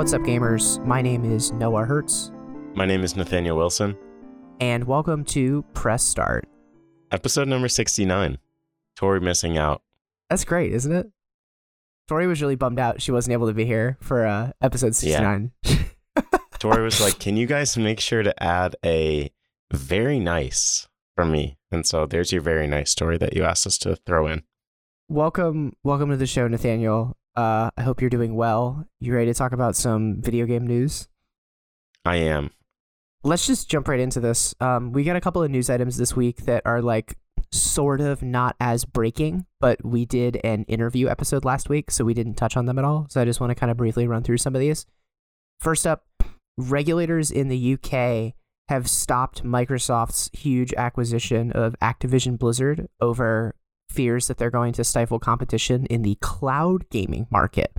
What's up, gamers? My name is Noah Hertz, My name is Nathaniel Wilson. and welcome to Press Start. Episode number 69. Tori missing out. That's great, isn't it? Tori was really bummed out she wasn't able to be here for uh, episode 69. Tori was like, Can you guys make sure to add a very nice from me? And so there's your very nice story that you asked us to throw in. welcome, welcome to the show, Nathaniel. Uh, I hope you're doing well. You ready to talk about some video game news? I am. let's just jump right into this. Um, we got a couple of news items this week that are like sort of not as breaking, but we did an interview episode last week, so we didn't touch on them at all. So I just want to kind of briefly run through some of these. First up, regulators in the UK have stopped Microsoft's huge acquisition of Activision Blizzard over fears that they're going to stifle competition in the cloud gaming market,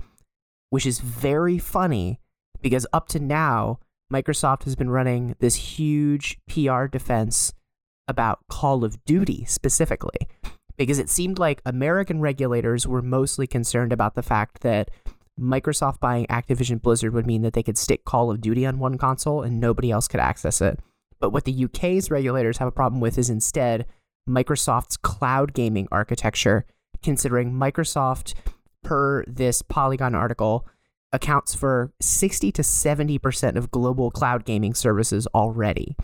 which is very funny because up to now, Microsoft has been running this huge PR defense about Call of Duty specifically, because it seemed like American regulators were mostly concerned about the fact that Microsoft buying Activision Blizzard would mean that they could stick Call of Duty on one console and nobody else could access it. But what the UK's regulators have a problem with is instead Microsoft's cloud gaming architecture, considering Microsoft, per this Polygon article, accounts for 60 to 70% of global cloud gaming services already.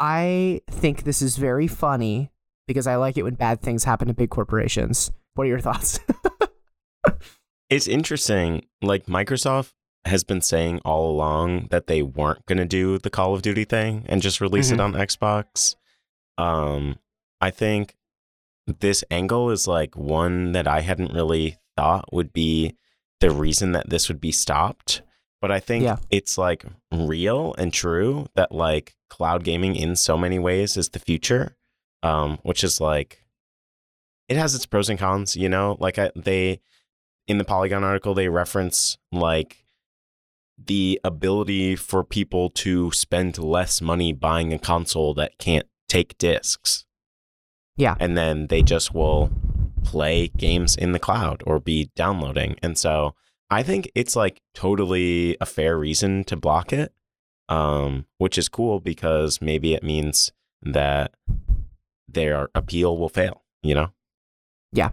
I think this is very funny because I like it when bad things happen to big corporations. What are your thoughts? It's interesting. Like, Microsoft has been saying all along that they weren't going to do the Call of Duty thing and just release it mm-hmm. on Xbox. Um, I think this angle is like one that I hadn't really thought would be the reason that this would be stopped. But I think Yeah. it's like real and true that like cloud gaming in so many ways is the future. Um, which is like it has its pros and cons, you know? Like I, they in the Polygon article they reference like the ability for people to spend less money buying a console that can't take discs. Yeah. And then they just will play games in the cloud or be downloading. And so I think it's like totally a fair reason to block it. Um, which is cool because maybe it means that their appeal will fail, you know? Yeah.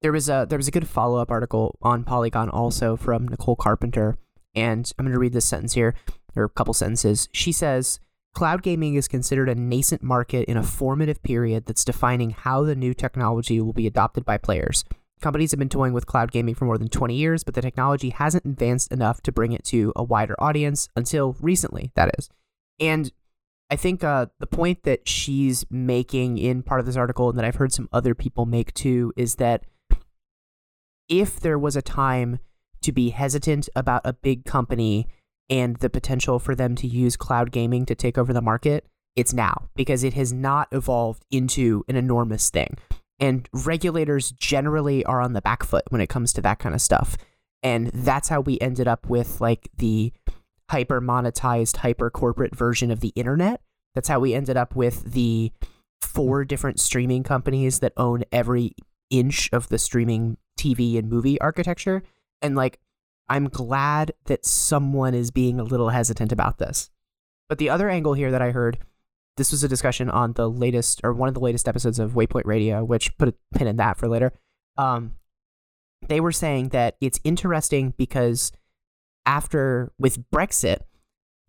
There was a there was a good follow up article on Polygon also from Nicole Carpenter, and I'm going to read this sentence here or a couple sentences. She says. Cloud gaming is considered a nascent market in a formative period that's defining how the new technology will be adopted by players. Companies have been toying with cloud gaming for more than 20 years, but the technology hasn't advanced enough to bring it to a wider audience until recently, that is. And I think uh, the point that she's making in part of this article, and that I've heard some other people make too, is that if there was a time to be hesitant about a big company and the potential for them to use cloud gaming to take over the market, it's now because it has not evolved into an enormous thing. And regulators generally are on the back foot when it comes to that kind of stuff. And that's how we ended up with like the hyper monetized, hyper corporate version of the internet. That's how we ended up with the four different streaming companies that own every inch of the streaming TV and movie architecture. And like, I'm glad that someone is being a little hesitant about this. But the other angle here that I heard, this was a discussion on the latest or one of the latest episodes of Waypoint Radio, which put a pin in that for later. Um, they were saying that it's interesting because after with Brexit,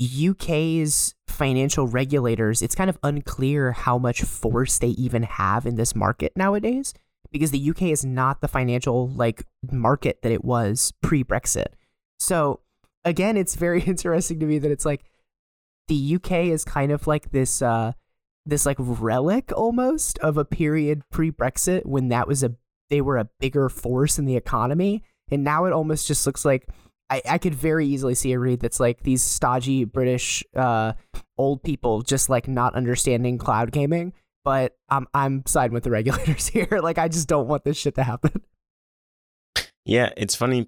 UK's financial regulators, it's kind of unclear how much force they even have in this market nowadays because the UK is not the financial like market that it was pre-Brexit. So again, it's very interesting to me that it's like the UK is kind of like this uh this like relic almost of a period pre-Brexit when that was a they were a bigger force in the economy and now it almost just looks like I, I could very easily see a read that's like these stodgy British uh, old people just like not understanding cloud gaming. But I'm I'm siding with the regulators here. like I just don't want this shit to happen. Yeah, it's funny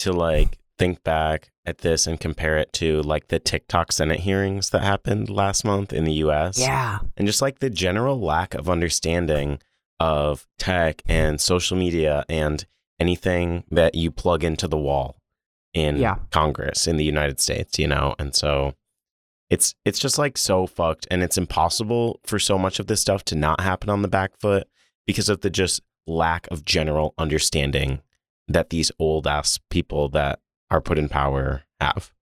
to like think back at this and compare it to like the TikTok Senate hearings that happened last month in the US. Yeah. And just like the general lack of understanding of tech and social media and anything that you plug into the wall. in Yeah. Congress in the United States, you know? And so it's it's just like so fucked and it's impossible for so much of this stuff to not happen on the back foot because of the just lack of general understanding that these old ass people that are put in power have.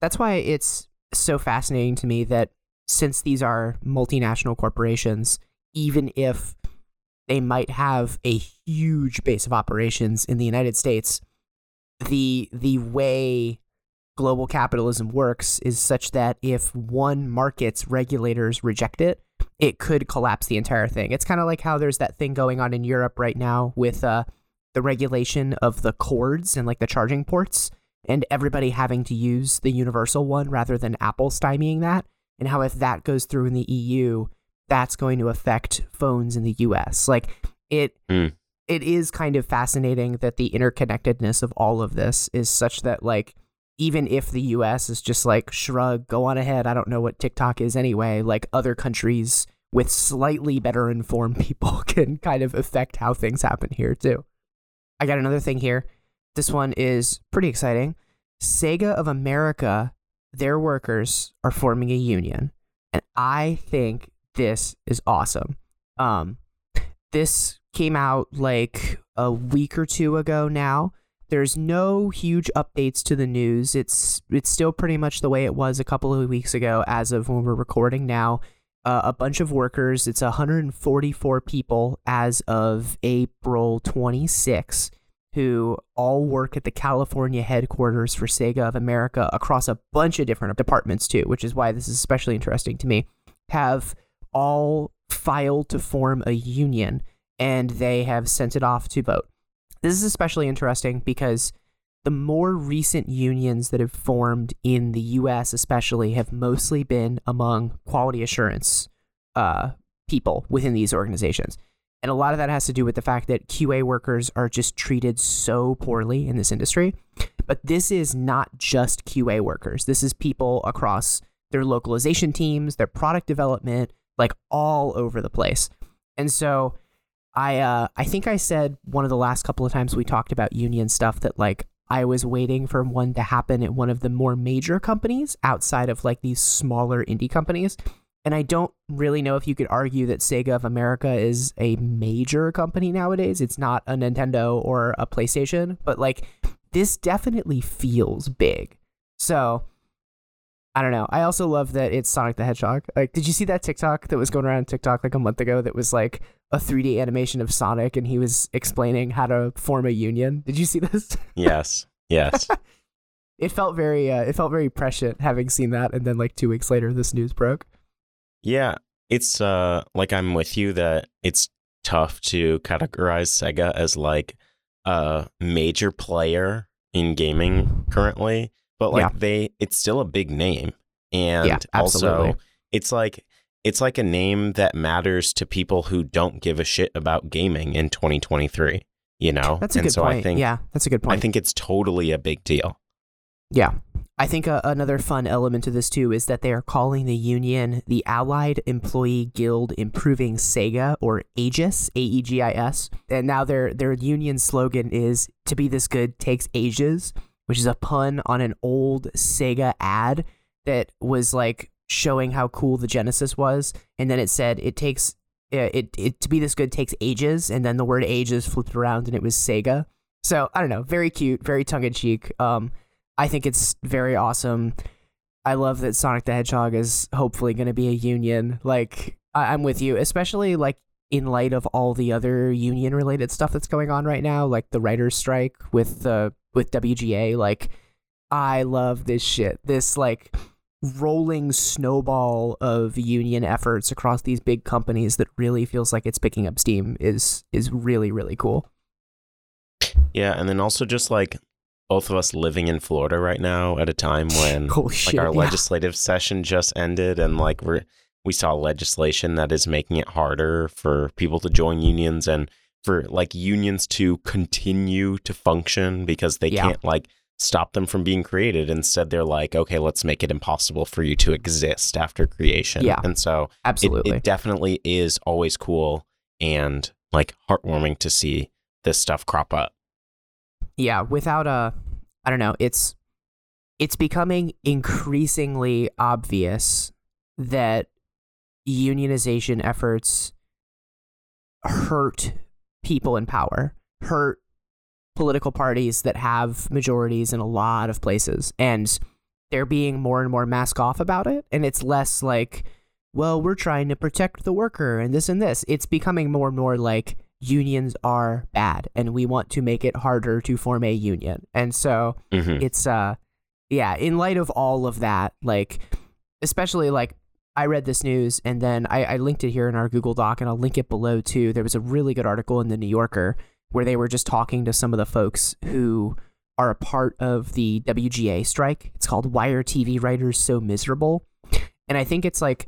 That's why it's so fascinating to me that since these are multinational corporations, even if they might have a huge base of operations in the United States, the the way global capitalism works is such that if one market's regulators reject it, it could collapse the entire thing. It's kind of like how there's that thing going on in Europe right now with uh, the regulation of the cords and like the charging ports, and everybody having to use the universal one rather than Apple stymieing that. And how if that goes through in the EU, that's going to affect phones in the US. Like it Mm. it is kind of fascinating that the interconnectedness of all of this is such that like even if the US is just like shrug, go on ahead, I don't know what TikTok is anyway, like other countries with slightly better informed people can kind of affect how things happen here too. I got another thing here. This one is pretty exciting. Sega of America, their workers are forming a union, and I think this is awesome. Um, this came out like a week or two ago now. There's no huge updates to the news. It's it's still pretty much the way it was a couple of weeks ago as of when we're recording now. Uh, a bunch of workers, it's 144 people as of April 26 who all work at the California headquarters for Sega of America across a bunch of different departments too, which is why this is especially interesting to me. Have all filed to form a union and they have sent it off to vote. This is especially interesting because the more recent unions that have formed in the US, especially, have mostly been among quality assurance uh, people within these organizations. And a lot of that has to do with the fact that QA workers are just treated so poorly in this industry. But this is not just QA workers, this is people across their localization teams, their product development, like all over the place. And so I uh I think I said one of the last couple of times we talked about union stuff that like I was waiting for one to happen at one of the more major companies outside of like these smaller indie companies. And I don't really know if you could argue that Sega of America is a major company nowadays. It's not a Nintendo or a PlayStation, but like this definitely feels big. So I don't know. I also love that it's Sonic the Hedgehog. Like, did you see that TikTok that was going around TikTok like a month ago that was like a 3D animation of Sonic and he was explaining how to form a union? Did you see this? Yes. Yes. It felt very uh, it felt very prescient having seen that and then like 2 weeks later this news broke. Yeah, it's uh like I'm with you that it's tough to categorize Sega as like a major player in gaming currently, but like Yeah. they it's still a big name. And Yeah, also it's like it's like a name that matters to people who don't give a shit about gaming in 2023, you know? That's a and good so point. I think yeah, that's a good point. I think it's totally a big deal. Yeah. I think uh, another fun element to this too is that they are calling the union the Allied Employee Guild Improving Sega or AEGIS, A E G I S. And now their their union slogan is to be this good takes ages, which is a pun on an old Sega ad that was like showing how cool the Genesis was and then it said it takes uh, it, it to be this good takes ages and then the word ages flipped around and it was Sega. So, I don't know, very cute, very tongue in cheek. Um I think it's very awesome. I love that Sonic the Hedgehog is hopefully going to be a union. Like, I- I'm with you, especially like in light of all the other union related stuff that's going on right now, like the writers' strike with the with WGA. Like, I love this shit. This like rolling snowball of union efforts across these big companies that really feels like it's picking up steam is is really really cool. Yeah, and then also just like both of us living in Florida right now at a time when Holy like shit! our yeah. legislative session just ended and like we're we saw legislation that is making it harder for people to join unions and for like unions to continue to function because they Yeah. can't like stop them from being created instead they're like okay let's make it impossible for you to exist after creation Yeah. and so it, Absolutely. it definitely is always cool and like heartwarming to see this stuff crop up yeah without a I don't know. It's it's becoming increasingly obvious that unionization efforts hurt people in power, hurt political parties that have majorities in a lot of places. And they're being more and more mask off about it. And it's less like, well, we're trying to protect the worker and this and this. It's becoming more and more like unions are bad and we want to make it harder to form a union. And so Mhm. it's uh yeah, in light of all of that, like especially like I read this news and then I, I linked it here in our Google Doc and I'll link it below too. There was a really good article in the New Yorker where they were just talking to some of the folks who are a part of the WGA strike. It's called Why Are TV Writers So Miserable? And I think it's like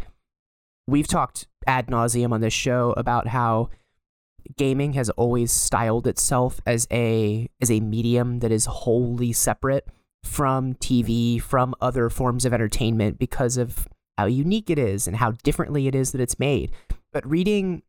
we've talked ad nauseum on this show about how gaming has always styled itself as a as a medium that is wholly separate from TV, from other forms of entertainment because of how unique it is and how differently it is that it's made. But reading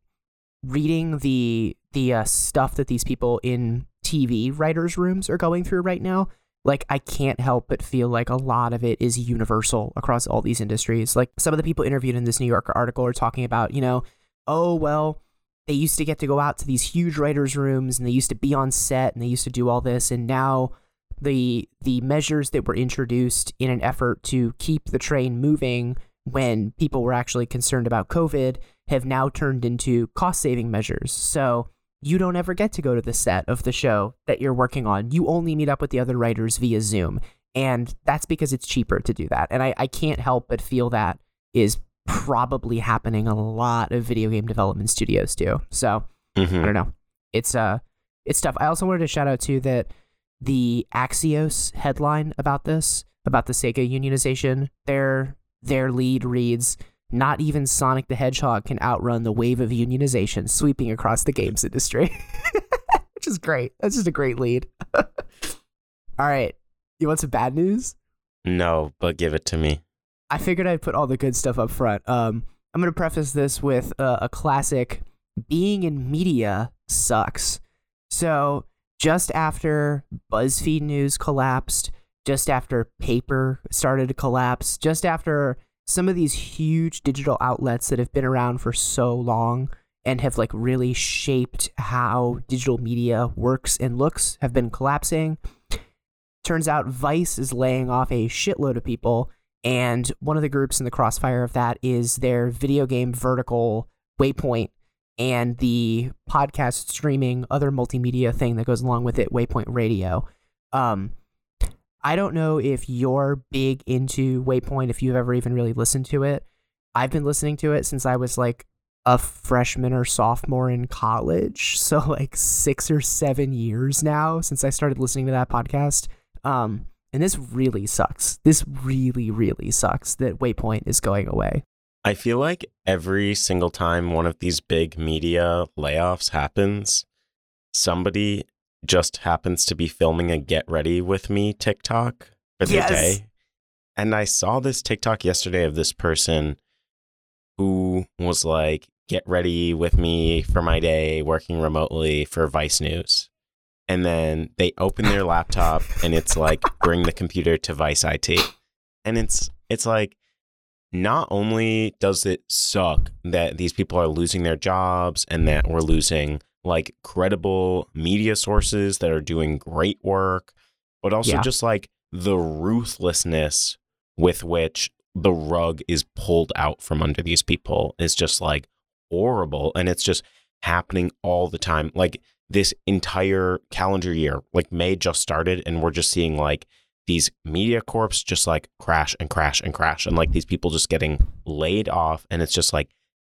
reading the the uh, stuff that these people in TV writers' rooms are going through right now, like I can't help but feel like a lot of it is universal across all these industries. Like some of the people interviewed in this New Yorker article are talking about, you know, oh well, they used to get to go out to these huge writers' rooms and they used to be on set and they used to do all this, and now the the measures that were introduced in an effort to keep the train moving when people were actually concerned about COVID have now turned into cost saving measures. So you don't ever get to go to the set of the show that you're working on. You only meet up with the other writers via Zoom. And that's because it's cheaper to do that. And I, I can't help but feel that is probably happening a lot of video game development studios too. So Mhm. I don't know. It's uh it's tough. I also wanted to shout out too that the Axios headline about this, about the Sega unionization, their their lead reads not even Sonic the Hedgehog can outrun the wave of unionization sweeping across the games industry. Which is great. That's just a great lead. All right. You want some bad news? No, but give it to me. I figured I'd put all the good stuff up front. Um, I'm going to preface this with uh, a classic being in media sucks. So, just after BuzzFeed News collapsed, just after paper started to collapse, just after some of these huge digital outlets that have been around for so long and have like really shaped how digital media works and looks have been collapsing. Turns out Vice is laying off a shitload of people and one of the groups in the crossfire of that is their video game vertical Waypoint and the podcast streaming other multimedia thing that goes along with it, Waypoint Radio. Um, I don't know if you're big into Waypoint, if you've ever even really listened to it. I've been listening to it since I was like a freshman or sophomore in college. So like six or seven years now since I started listening to that podcast. Um, and this really sucks. This really, really sucks that Waypoint is going away. I feel like every single time one of these big media layoffs happens, somebody just happens to be filming a get ready with me TikTok for the Yes. day. And I saw this TikTok yesterday of this person who was like, get ready with me for my day working remotely for Vice News. And then they open their laptop and it's like, bring the computer to Vice IT. And it's, it's like, not only does it suck that these people are losing their jobs and that we're losing like credible media sources that are doing great work, but also Yeah. just like the ruthlessness with which the rug is pulled out from under these people is just like horrible. And it's just happening all the time. Like this entire calendar year, like May just started, and we're just seeing like these media corps just like crash and crash and crash and like these people just getting laid off and it's just like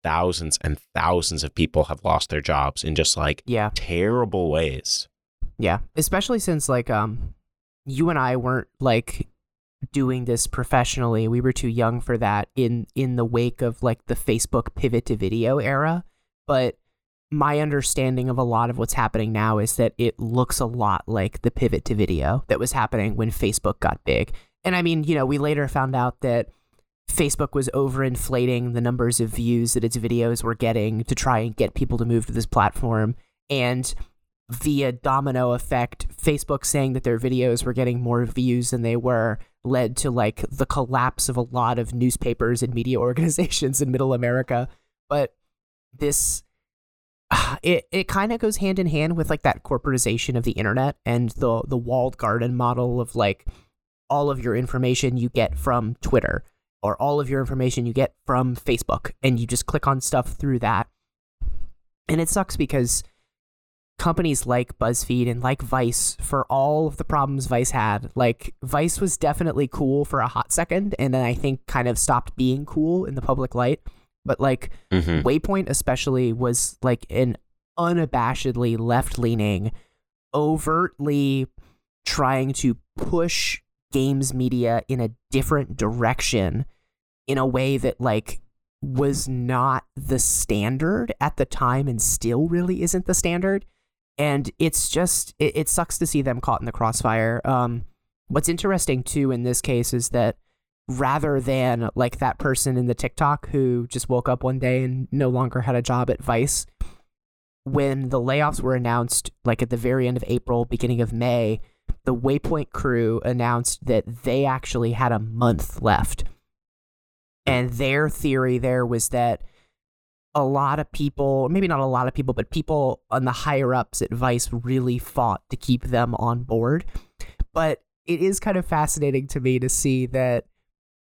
thousands and thousands of people have lost their jobs in just like Yeah. terrible ways Yeah. Especially since like um you and I weren't like doing this professionally. We were too young for that in in the wake of like the Facebook pivot to video era. But my understanding of a lot of what's happening now is that it looks a lot like the pivot to video that was happening when Facebook got big. And I mean, you know, we later found out that Facebook was overinflating the numbers of views that its videos were getting to try and get people to move to this platform. And via domino effect, Facebook saying that their videos were getting more views than they were led to like the collapse of a lot of newspapers and media organizations in middle America. But this it it kind of goes hand in hand with like that corporatization of the internet and the the walled garden model of like all of your information you get from Twitter or all of your information you get from Facebook and you just click on stuff through that. And it sucks because companies like BuzzFeed and like Vice, for all of the problems Vice had, like Vice was definitely cool for a hot second and then I think kind of stopped being cool in the public light. But like Mhm. Waypoint especially was like an unabashedly left leaning, overtly trying to push games media in a different direction in a way that like was not the standard at the time and still really isn't the standard. And it's just it, it sucks to see them caught in the crossfire. Um what's interesting too in this case is that rather than like that person in the TikTok who just woke up one day and no longer had a job at Vice when the layoffs were announced like at the very end of April beginning of May the Waypoint crew announced that they actually had a month left and their theory there was that a lot of people, maybe not a lot of people, but people on the higher ups at Vice really fought to keep them on board. But it is kind of fascinating to me to see that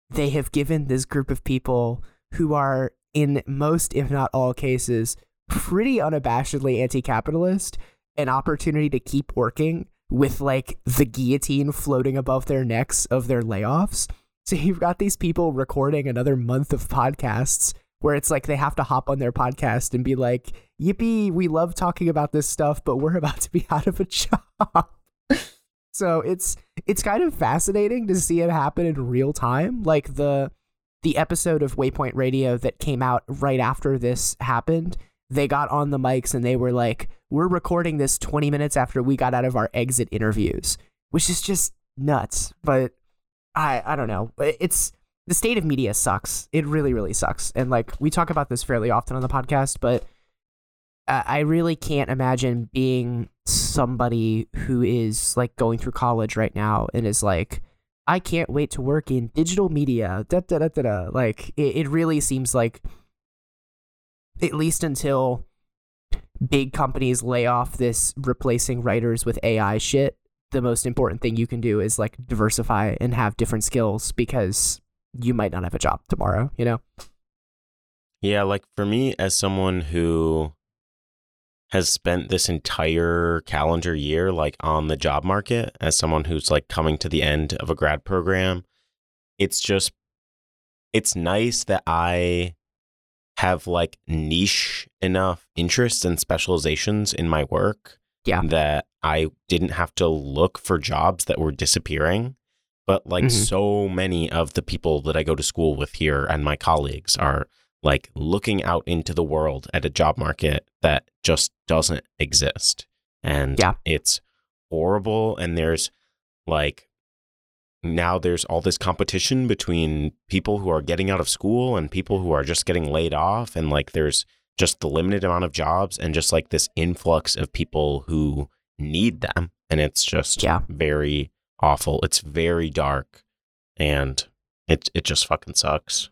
they have given this group of people who are, in most, if not all cases, pretty unabashedly anti capitalist an opportunity to keep working with like the guillotine floating above their necks of their layoffs. So you've got these people recording another month of podcasts where it's like they have to hop on their podcast and be like, "Yippee, we love talking about this stuff, but we're about to be out of a job." so it's it's kind of fascinating to see it happen in real time. Like the the episode of Waypoint Radio that came out right after this happened, they got on the mics and they were like, "We're recording this 20 minutes after we got out of our exit interviews," which is just nuts. But I I don't know. It's the state of media sucks. It really really sucks. And like we talk about this fairly often on the podcast, but I really can't imagine being somebody who is like going through college right now and is like I can't wait to work in digital media. Da, da, da, da, da. Like it, it really seems like at least until big companies lay off this replacing writers with AI shit, the most important thing you can do is like diversify and have different skills because you might not have a job tomorrow, you know? Yeah, like for me, as someone who has spent this entire calendar year like on the job market, as someone who's like coming to the end of a grad program, it's just, it's nice that I have like niche enough interests and specializations in my work Yeah. that I didn't have to look for jobs that were disappearing. But like Mhm. so many of the people that I go to school with here and my colleagues are like looking out into the world at a job market that just doesn't exist. And Yeah. it's horrible. And there's like, now there's all this competition between people who are getting out of school and people who are just getting laid off. And like, there's just the limited amount of jobs and just like this influx of people who need them. And it's just Yeah. very awful. It's very dark and it, it just fucking sucks.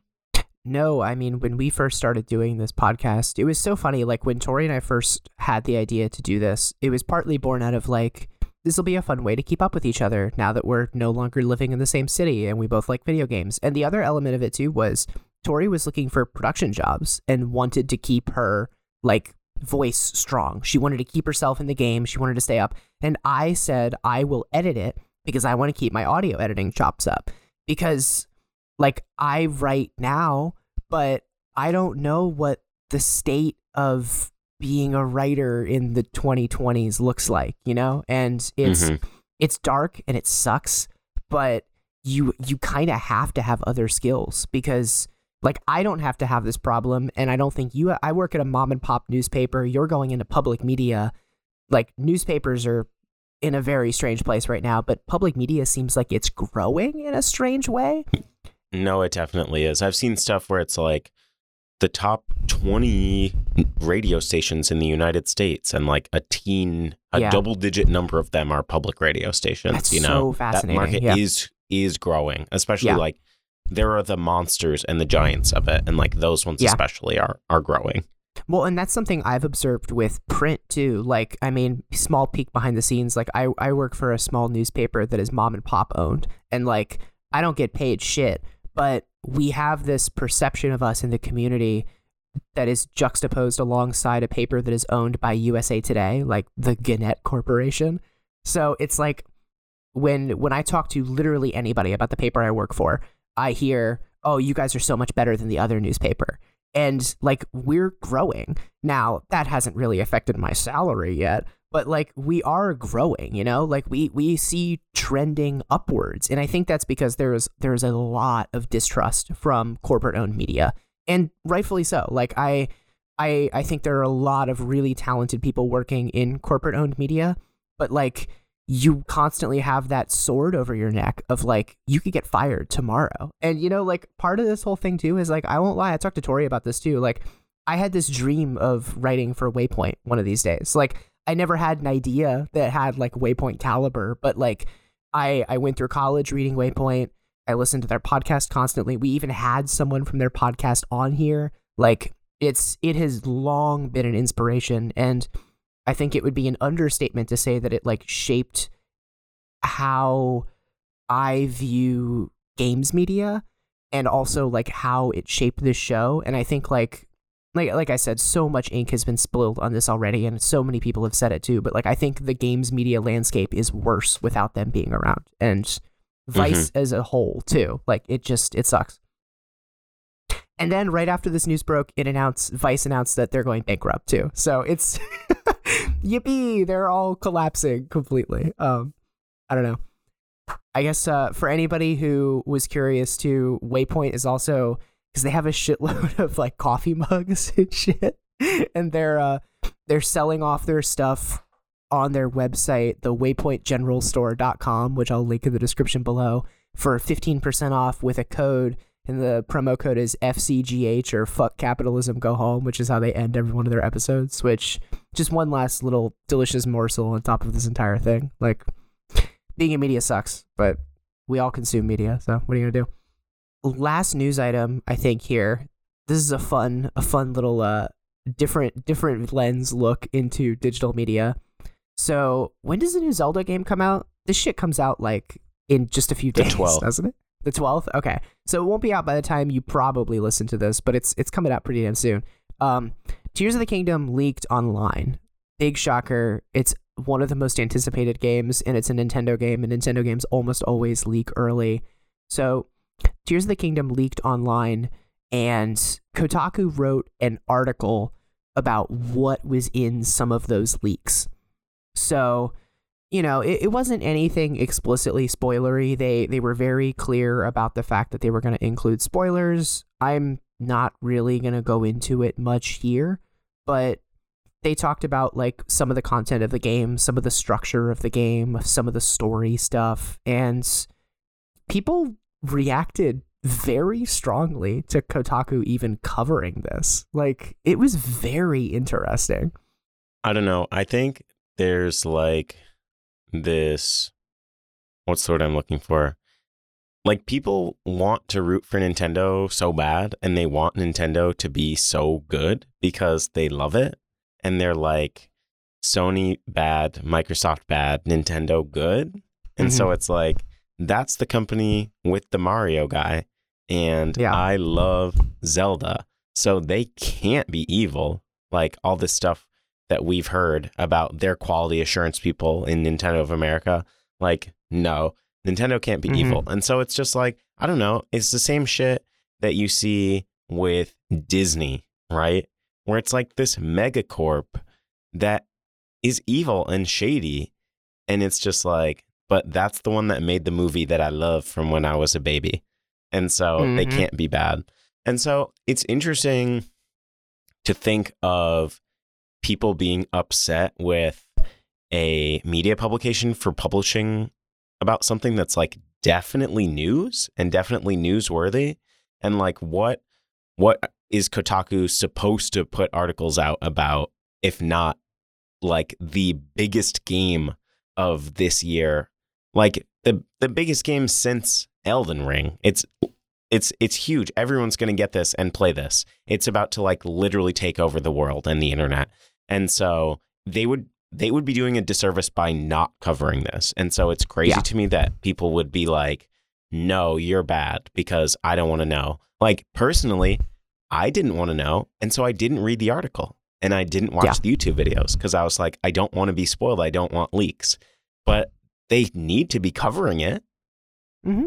No, I mean, when we first started doing this podcast, it was so funny. Like, when Tori and I first had the idea to do this, it was partly born out of like, this will be a fun way to keep up with each other now that we're no longer living in the same city and we both like video games. And the other element of it, too, was Tori was looking for production jobs and wanted to keep her, like, voice strong. She wanted to keep herself in the game, she wanted to stay up. And I said, I will edit it because I want to keep my audio editing chops up. Because like I write now, but I don't know what the state of being a writer in the 2020s looks like, you know? And it's Mhm. it's dark and it sucks, but you you kind of have to have other skills because like I don't have to have this problem and I don't think you I work at a mom and pop newspaper, you're going into public media. Like newspapers are in a very strange place right now, but public media seems like it's growing in a strange way. No, it definitely is. I've seen stuff where it's like the top 20 radio stations in the United States and like a teen a Yeah. double digit number of them are public radio stations, That's you so know. that fascinating, market yeah. is is growing, especially Yeah. like there are the monsters and the giants of it and like those ones Yeah. especially are are growing. Well, and that's something I've observed with print too. Like, I mean, small peek behind the scenes. Like, I, I work for a small newspaper that is mom and pop owned. And, like, I don't get paid shit, but we have this perception of us in the community that is juxtaposed alongside a paper that is owned by USA Today, like the Gannett Corporation. So it's like when when I talk to literally anybody about the paper I work for, I hear, "Oh, you guys are so much better than the other newspaper." And like we're growing. Now, that hasn't really affected my salary yet, but like we are growing, you know? Like we we see trending upwards. And I think that's because there's there's a lot of distrust from corporate owned media. And rightfully so. Like I I I think there are a lot of really talented people working in corporate owned media, but like you constantly have that sword over your neck of like you could get fired tomorrow. And you know, like part of this whole thing too is like I won't lie, I talked to Tori about this too. Like I had this dream of writing for Waypoint one of these days. Like I never had an idea that had like Waypoint caliber, but like I I went through college reading Waypoint. I listened to their podcast constantly. We even had someone from their podcast on here. Like it's it has long been an inspiration and I think it would be an understatement to say that it like shaped how I view games media and also like how it shaped this show. And I think like like like I said, so much ink has been spilled on this already, and so many people have said it too. But like I think the games media landscape is worse without them being around, and mm-hmm. Vice as a whole too. Like it just it sucks. And then right after this news broke, it announced Vice announced that they're going bankrupt too. So it's yippee, they're all collapsing completely. Um, I don't know. I guess uh, for anybody who was curious too, Waypoint is also because they have a shitload of like coffee mugs and shit, and they're uh, they're selling off their stuff on their website, the waypointgeneralstore.com, which I'll link in the description below, for 15% off with a code. And the promo code is FCGH or fuck capitalism go home, which is how they end every one of their episodes, which just one last little delicious morsel on top of this entire thing. Like being in media sucks, but we all consume media, so what are you gonna do? Last news item, I think here. This is a fun, a fun little uh different different lens look into digital media. So when does the new Zelda game come out? This shit comes out like in just a few The days, 12th. doesn't it? The twelfth. Okay, so it won't be out by the time you probably listen to this, but it's it's coming out pretty damn soon. Um, Tears of the Kingdom leaked online. Big shocker! It's one of the most anticipated games, and it's a Nintendo game, and Nintendo games almost always leak early. So, Tears of the Kingdom leaked online, and Kotaku wrote an article about what was in some of those leaks. So, you know, it, it wasn't anything explicitly spoilery. They they were very clear about the fact that they were going to include spoilers. I'm not really going to go into it much here, but they talked about like some of the content of the game, some of the structure of the game, some of the story stuff, and people reacted very strongly to Kotaku even covering this. Like it was very interesting. I don't know. I think there's like this what's the word I'm looking for? Like people want to root for Nintendo so bad and they want Nintendo to be so good because they love it and they're like Sony bad, Microsoft bad, Nintendo good. And so mm-hmm. it's like that's the company with the Mario guy and Yeah. I love Zelda. So they can't be evil. Like all this stuff that we've heard about their quality assurance people in Nintendo of America. Like, no, Nintendo can't be Mhm. evil. And so it's just like, I don't know, it's the same shit that you see with Disney, right? Where it's like this megacorp that is evil and shady. And it's just like, but that's the one that made the movie that I love from when I was a baby. And so they Mhm. can't be bad. And so it's interesting to think of people being upset with a media publication for publishing about something that's like definitely news and definitely newsworthy and like what what is Kotaku supposed to put articles out about, if not like the biggest game of this year, like the the biggest game since Elden Ring. It's it's it's huge. Everyone's going to get this and play this. It's about to like literally take over the world and the internet. And so they would they would be doing a disservice by not covering this. And so it's crazy Yeah. to me that people would be like, "No, you're bad because I don't want to know." Like personally, I didn't want to know, and so I didn't read the article and I didn't watch Yeah. the YouTube videos because I was like, I don't want to be spoiled. I don't want leaks. But they need to be covering it. Mm-hmm.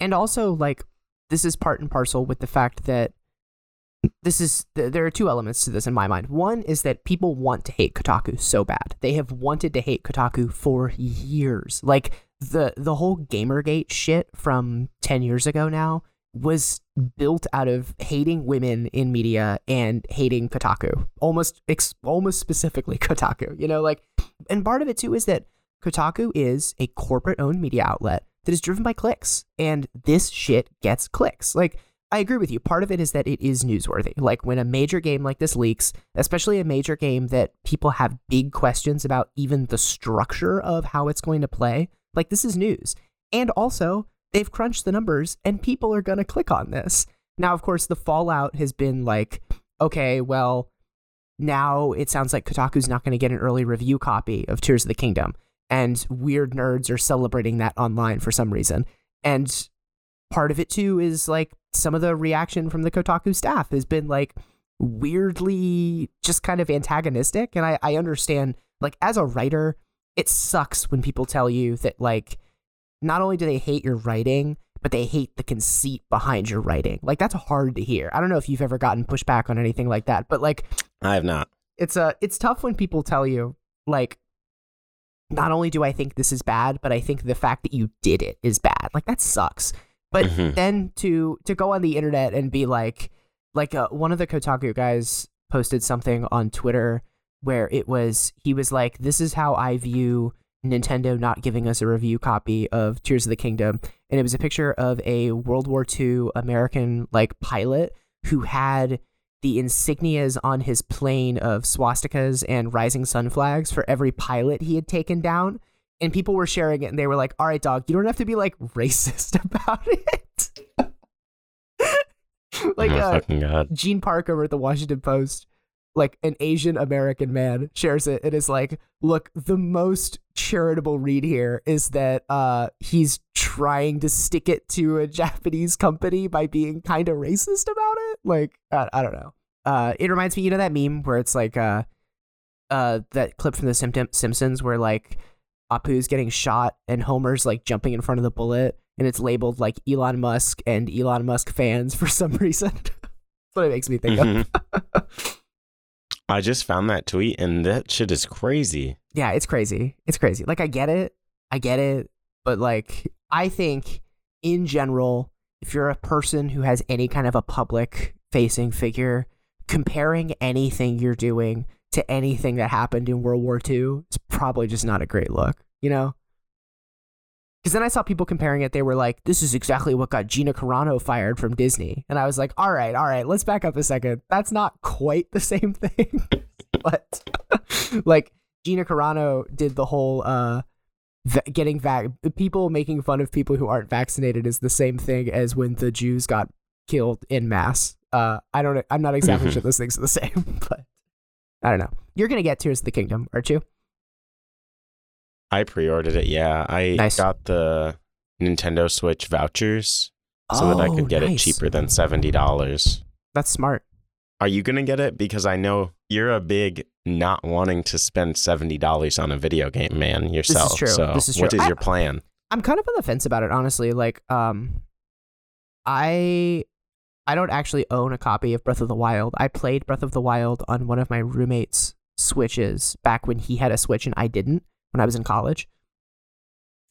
and also like this is part and parcel with the fact that this is th- there are two elements to this in my mind. One is that people want to hate Kotaku so bad. They have wanted to hate Kotaku for years. Like the the whole Gamergate shit from 10 years ago now was built out of hating women in media and hating Kotaku. Almost ex- almost specifically Kotaku. You know, like and part of it too is that Kotaku is a corporate owned media outlet that is driven by clicks and this shit gets clicks. Like I agree with you. Part of it is that it is newsworthy. Like when a major game like this leaks, especially a major game that people have big questions about even the structure of how it's going to play, like this is news. And also, they've crunched the numbers and people are going to click on this. Now, of course, the fallout has been like, okay, well, now it sounds like Kotaku's not going to get an early review copy of Tears of the Kingdom. And weird nerds are celebrating that online for some reason. And part of it too is like some of the reaction from the Kotaku staff has been like weirdly just kind of antagonistic. And I, I understand, like, as a writer, it sucks when people tell you that, like, not only do they hate your writing, but they hate the conceit behind your writing. Like, that's hard to hear. I don't know if you've ever gotten pushback on anything like that, but like, I have not. it's a it's tough when people tell you like not only do I think this is bad, but I think the fact that you did it is bad. Like that sucks. But Mhm. then to to go on the internet and be like like uh, one of the Kotaku guys posted something on Twitter where it was he was like this is how I view Nintendo not giving us a review copy of Tears of the Kingdom and it was a picture of a World War II American like pilot who had the insignias on his plane of swastikas and rising sun flags for every pilot he had taken down. And people were sharing it and they were like, all right, dog, you don't have to be like racist about it. like oh uh. Gene Park over at the Washington Post, like an Asian American man shares it. It is like, look, the most charitable read here is that uh he's trying to stick it to a Japanese company by being kind of racist about it. Like, I, I don't know. Uh, it reminds me, you know, that meme where it's like, uh, uh, that clip from the Sim- Simpsons where like Apu's getting shot and Homer's like jumping in front of the bullet and it's labeled like Elon Musk and Elon Musk fans for some reason. That's what it makes me think of. I just found that tweet and that shit is crazy. Yeah, it's crazy. It's crazy. Like I get it. I get it. But like I think in general, if you're a person who has any kind of a public facing figure, comparing anything you're doing to anything that happened in World War II is probably just not a great look, you know? Because then I saw people comparing it. They were like, this is exactly what got Gina Carano fired from Disney. And I was like, all right, all right, let's back up a second. That's not quite the same thing. but like, Gina Carano did the whole uh, va- getting vac- people making fun of people who aren't vaccinated is the same thing as when the Jews got killed in mass. Uh, I don't. I'm not exactly sure those things are the same, but I don't know. You're gonna get Tears of the Kingdom, aren't you? I pre-ordered it. Yeah, I Nice. got the Nintendo Switch vouchers so that I Oh, could get it cheaper than seventy dollars. That's smart. Are you gonna get it? Because I know you're a big not wanting to spend seventy dollars on a video game man yourself. This is true. So This is true. is I- your plan? I'm kind of on the fence about it, honestly. Like, um, I I don't actually own a copy of Breath of the Wild. I played Breath of the Wild on one of my roommate's Switches back when he had a Switch and I didn't when I was in college.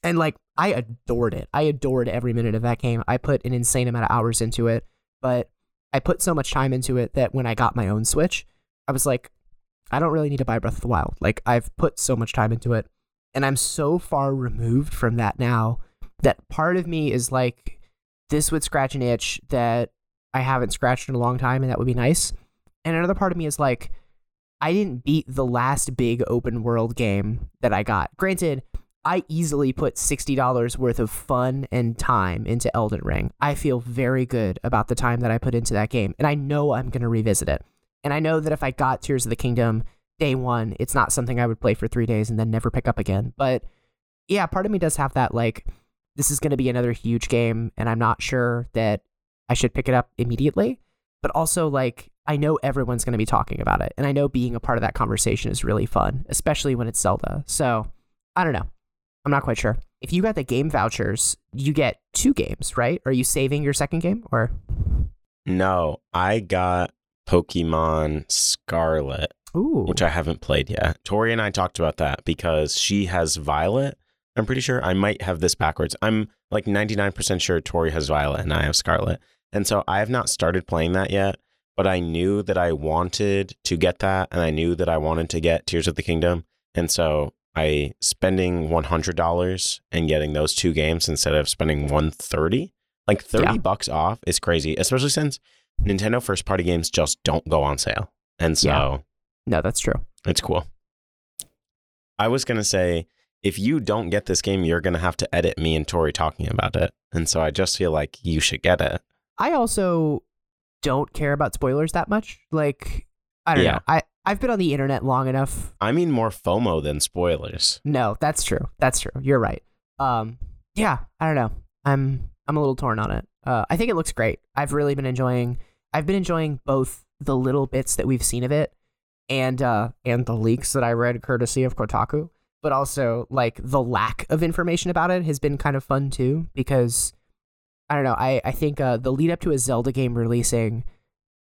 And like, I adored it. I adored every minute of that game. I put an insane amount of hours into it, but I put so much time into it that when I got my own Switch, I was like, I don't really need to buy Breath of the Wild. Like, I've put so much time into it and I'm so far removed from that now that part of me is like, this would scratch an itch that I haven't scratched in a long time, and that would be nice. And another part of me is like, I didn't beat the last big open world game that I got. Granted, I easily put $60 worth of fun and time into Elden Ring. I feel very good about the time that I put into that game, and I know I'm going to revisit it. And I know that if I got Tears of the Kingdom day one, it's not something I would play for three days and then never pick up again. But yeah, part of me does have that like, this is going to be another huge game, and I'm not sure that I should pick it up immediately. But also, like, I know everyone's going to be talking about it, and I know being a part of that conversation is really fun, especially when it's Zelda. So I don't know. I'm not quite sure. If you got the game vouchers, you get two games, right? Are you saving your second game or? No, I got Pokemon Scarlet, Ooh. which I haven't played yet. Tori and I talked about that because she has Violet. I'm pretty sure I might have this backwards. I'm like 99% sure Tori has Violet and I have Scarlet. And so I have not started playing that yet, but I knew that I wanted to get that and I knew that I wanted to get Tears of the Kingdom. And so I spending $100 and getting those two games instead of spending 130 like 30 Yeah. bucks off is crazy, especially since Nintendo first party games just don't go on sale. And so Yeah. No, that's true. it's cool. I was going to say, if you don't get this game, you're going to have to edit me and Tori talking about it. And so I just feel like you should get it. I also don't care about spoilers that much. Like, I don't Yeah. know. I, I've been on the internet long enough. I mean, more FOMO than spoilers. No, that's true. That's true. You're right. Um, yeah, I don't know. I'm I'm a little torn on it. Uh, I think it looks great. I've really been enjoying. I've been enjoying both the little bits that we've seen of it, and uh, and the leaks that I read courtesy of Kotaku. But also, like the lack of information about it has been kind of fun too, because I don't know. I I think uh, the lead up to a Zelda game releasing,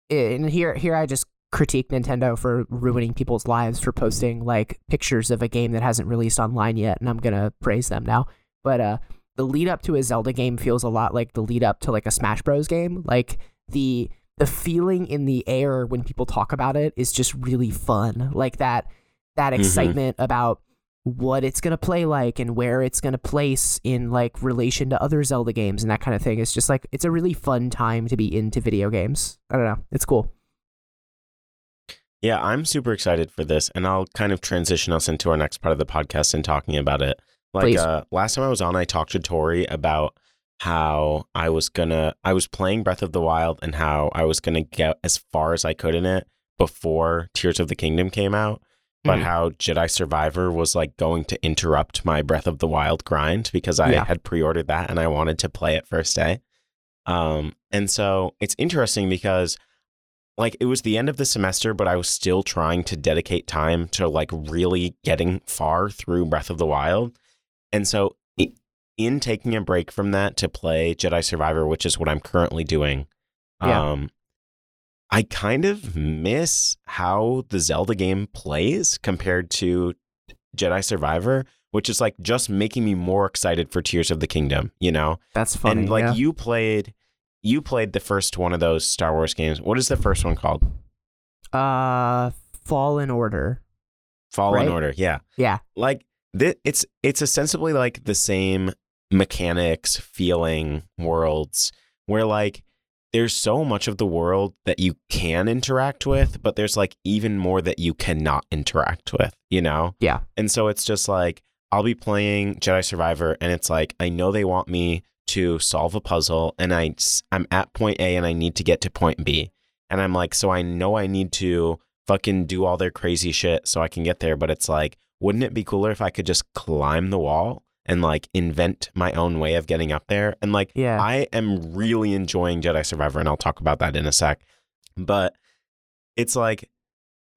and here here I just critique Nintendo for ruining people's lives for posting like pictures of a game that hasn't released online yet, and I'm gonna praise them now. But uh, the lead up to a Zelda game feels a lot like the lead up to like a Smash Bros game. Like the the feeling in the air when people talk about it is just really fun. Like that that Mhm. excitement about what it's gonna play like and where it's gonna place in like relation to other Zelda games and that kind of thing. It's just like it's a really fun time to be into video games. I don't know. It's cool. Yeah, I'm super excited for this, and I'll kind of transition us into our next part of the podcast and talking about it. Like uh, last time I was on, I talked to Tori about how I was gonna, I was playing Breath of the Wild, and how I was gonna get as far as I could in it before Tears of the Kingdom came out, but Mhm. how Jedi Survivor was like going to interrupt my Breath of the Wild grind because I Yeah. had pre-ordered that and I wanted to play it first day. Um, and so it's interesting because like it was the end of the semester, but I was still trying to dedicate time to like really getting far through Breath of the Wild. And so in taking a break from that to play Jedi Survivor, which is what I'm currently doing, Yeah. um I kind of miss how the Zelda game plays compared to Jedi Survivor, which is like just making me more excited for Tears of the Kingdom, you know? That's funny. and like yeah. you played you played the first one of those Star Wars games. What is the first one called? uh, Fallen Order. Fallen Right? Order. Yeah. Yeah. Like th- it's it's ostensibly like the same mechanics, feeling, worlds where like there's so much of the world that you can interact with, but there's like even more that you cannot interact with, you know? Yeah. And so it's just like I'll be playing Jedi Survivor and it's like I know they want me to solve a puzzle and I I'm at point A and I need to get to point B. And I'm like so I know I need to fucking do all their crazy shit so I can get there, but it's like wouldn't it be cooler if I could just climb the wall and like invent my own way of getting up there? And like Yeah. I am really enjoying Jedi Survivor and I'll talk about that in a sec. But it's like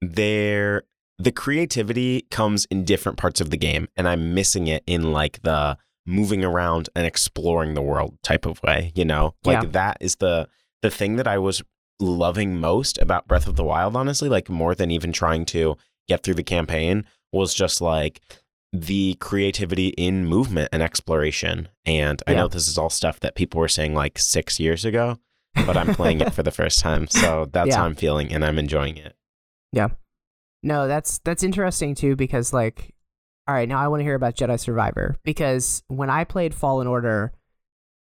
there the creativity comes in different parts of the game and I'm missing it in like the moving around and exploring the world type of way, you know? Like Yeah. that is the the thing that I was loving most about Breath of the Wild honestly, like more than even trying to get through the campaign was just like the creativity in movement and exploration. And I Yeah. know this is all stuff that people were saying like 6 years ago, but I'm playing it for the first time. So that's Yeah. how I'm feeling and I'm enjoying it. Yeah. No, that's that's interesting too because like all right, now I want to hear about Jedi Survivor because when I played Fallen Order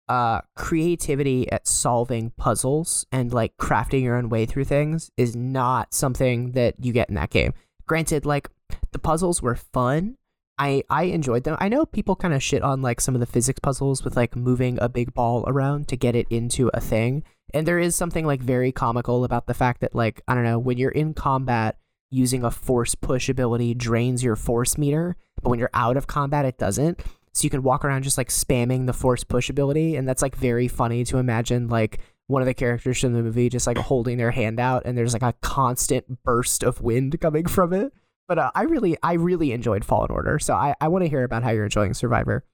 uh, creativity at solving puzzles and like crafting your own way through things is not something that you get in that game. Granted, like the puzzles were fun. I I enjoyed them. I know people kind of shit on like some of the physics puzzles with like moving a big ball around to get it into a thing. And there is something like very comical about the fact that like I don't know, when you're in combat using a force push ability drains your force meter, but when you're out of combat it doesn't. So you can walk around just like spamming the force push ability and that's like very funny to imagine like one of the characters from the movie just like holding their hand out and there's like a constant burst of wind coming from it. But uh, I really, I really enjoyed Fallen Order, so I, I want to hear about how you're enjoying Survivor.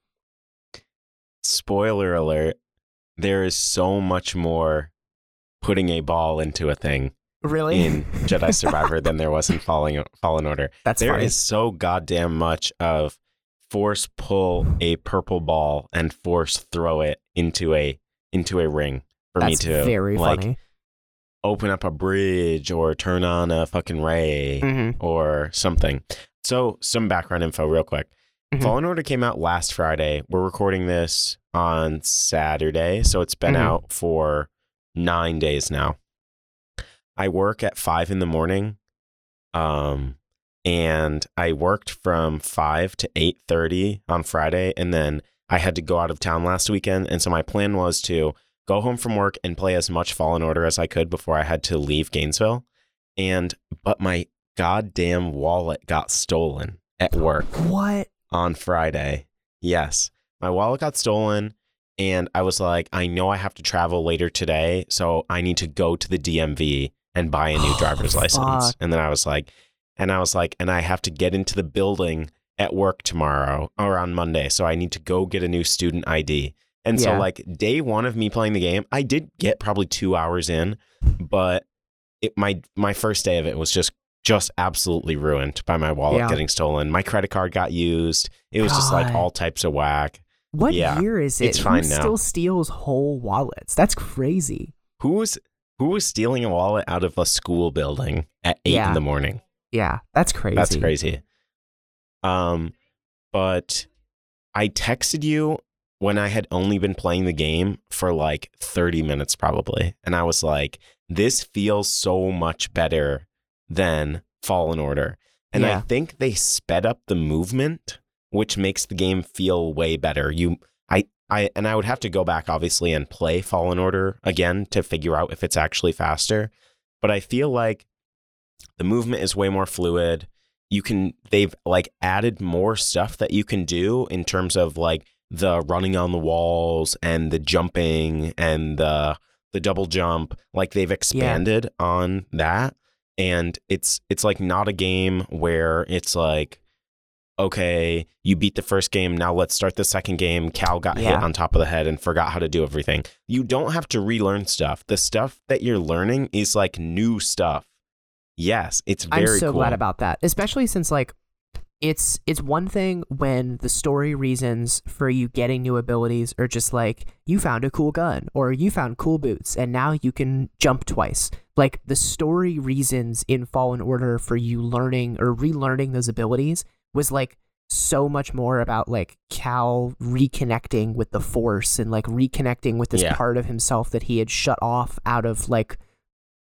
Spoiler alert: there is so much more putting a ball into a thing Really? in Jedi Survivor than there was in Falling Fallen Order. That's There funny. is so goddamn much of force pull a purple ball and force throw it into a into a ring for That's me to very like funny. Open up a bridge or turn on a fucking ray Mm-hmm. or something. So some background info real quick. Mhm. Fallen Order came out last Friday. We're recording this on Saturday, so it's been Mhm. out for nine days now. I work at five in the morning, um, and I worked from five to eight thirty on Friday, and then I had to go out of town last weekend, and so my plan was to go home from work and play as much Fallen Order as I could before I had to leave Gainesville. And but my goddamn wallet got stolen at work What? on Friday. Yes, my wallet got stolen, and I was like, I know I have to travel later today, so I need to go to the DMV and buy a new Oh, driver's license. And then I was like, and I was like, and I have to get into the building at work tomorrow or on Monday, so I need to go get a new student ID. And so, Yeah. like day one of me playing the game, I did get probably two hours in, but it my my first day of it was just just absolutely ruined by my wallet Yeah. getting stolen. My credit card got used. It was just like all types of whack. What Yeah, year is it? it's fine Who now. still steals whole wallets? That's crazy. Who was who was stealing a wallet out of a school building at eight in the morning? Yeah, that's crazy. That's crazy. Um, but I texted you when I had only been playing the game for like 30 minutes probably. And I was like, this feels so much better than Fallen Order. And I think they sped up the movement, which makes the game feel way better. You I I and I would have to go back obviously and play Fallen Order again to figure out if it's actually faster. But I feel like the movement is way more fluid you can they've like added more stuff that you can do in terms of like the running on the walls and the jumping and the the double jump like they've expanded on that. And it's it's like not a game where it's like okay you beat the first game now let's start the second game. Cal got hit on top of the head and forgot how to do everything. You don't have to relearn stuff. The stuff that you're learning is like new stuff. Yes it's very I'm so cool. glad about that, especially since like it's it's one thing when the story reasons for you getting new abilities are just like you found a cool gun or you found cool boots and now you can jump twice. Like the story reasons in Fallen Order for you learning or relearning those abilities was like so much more about like Cal reconnecting with the Force and like reconnecting with this Yeah. part of himself that he had shut off out of like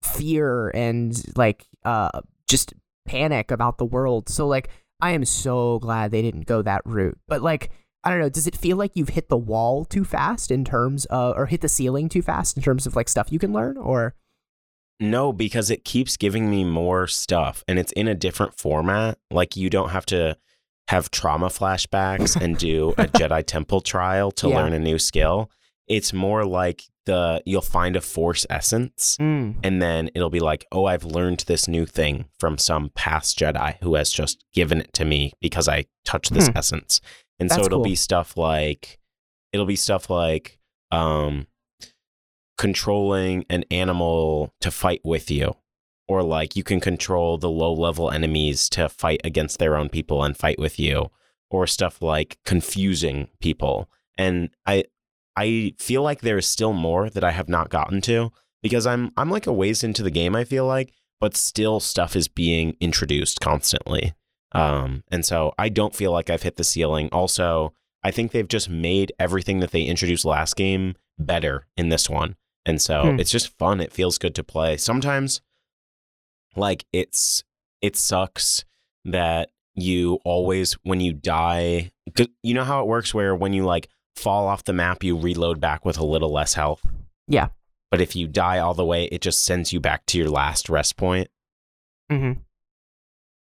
fear and like uh just panic about the world. So like I am so glad they didn't go that route. But like I don't know, does it feel like you've hit the wall too fast in terms of or hit the ceiling too fast in terms of like stuff you can learn or No, because it keeps giving me more stuff and it's in a different format. Like you don't have to have trauma flashbacks and do a Jedi Temple trial to Yeah. learn a new skill. It's more like the you'll find a force essence mm, and then it'll be like, "Oh, I've learned this new thing from some past Jedi who has just given it to me because I touched this Hmm. essence." And so it'll cool. be stuff like it'll be stuff like um controlling an animal to fight with you or like you can control the low level enemies to fight against their own people and fight with you or stuff like confusing people and i i feel like there is still more that i have not gotten to because i'm i'm like a ways into the game i feel like but still stuff is being introduced constantly um and so i don't feel like i've hit the ceiling also i think they've just made everything that they introduced last game better in this one. And so Hmm. it's just fun. It feels good to play. Sometimes like it's it sucks that you always when you die you know how it works where when you like fall off the map you reload back with a little less health. Yeah. But if you die all the way it just sends you back to your last rest point. Mm-hmm.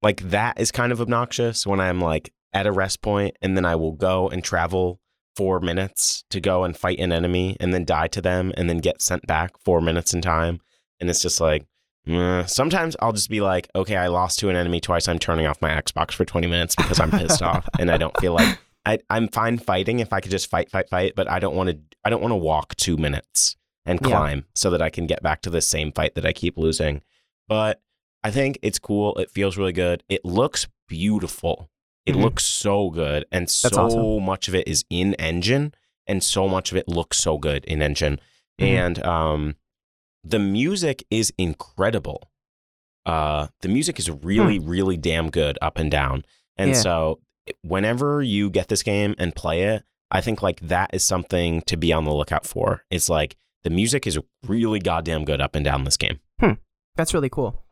Like that is kind of obnoxious when I'm like at a rest point and then I will go and travel 4 minutes to go and fight an enemy and then die to them and then get sent back 4 minutes in time and it's just like mm. sometimes I'll just be like okay I lost to an enemy twice I'm turning off my Xbox for 20 minutes because I'm pissed off and I don't feel like I, I'm fine fighting if I could just fight, fight, fight, but I don't want to. I don't want to walk two minutes and Yeah. climb so that I can get back to the same fight that I keep losing. But I think it's cool. It feels really good. It looks beautiful. It Mhm. looks so good, and so awesome. much of it is in engine, and so much of it looks so good in engine. Mhm. And um, the music is incredible. Uh, the music is really, really damn good up and down. And Yeah. so, whenever you get this game and play it, I think like that is something to be on the lookout for. It's like the music is really goddamn good up and down this game. That's really cool.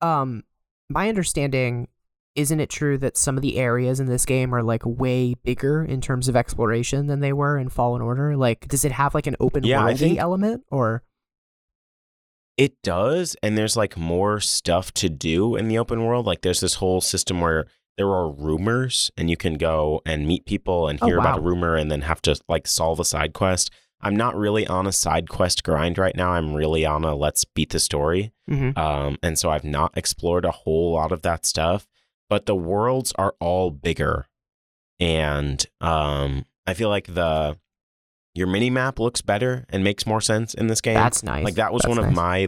Um, my understanding, isn't it true that some of the areas in this game are like way bigger in terms of exploration than they were in Fallen Order? Like, does it have like an open Yeah, I worldy element or? It does, and there's like more stuff to do in the open world. Like there's this whole system where there are rumors, and you can go and meet people and Oh, hear about a rumor, and then have to like solve a side quest. I'm not really on a side quest grind right now. I'm really on a let's beat the story. Mm-hmm. Um, and so I've not explored a whole lot of that stuff, but the worlds are all bigger. And um, I feel like the your mini map looks better and makes more sense in this game. That's nice. like that was That's one of nice. my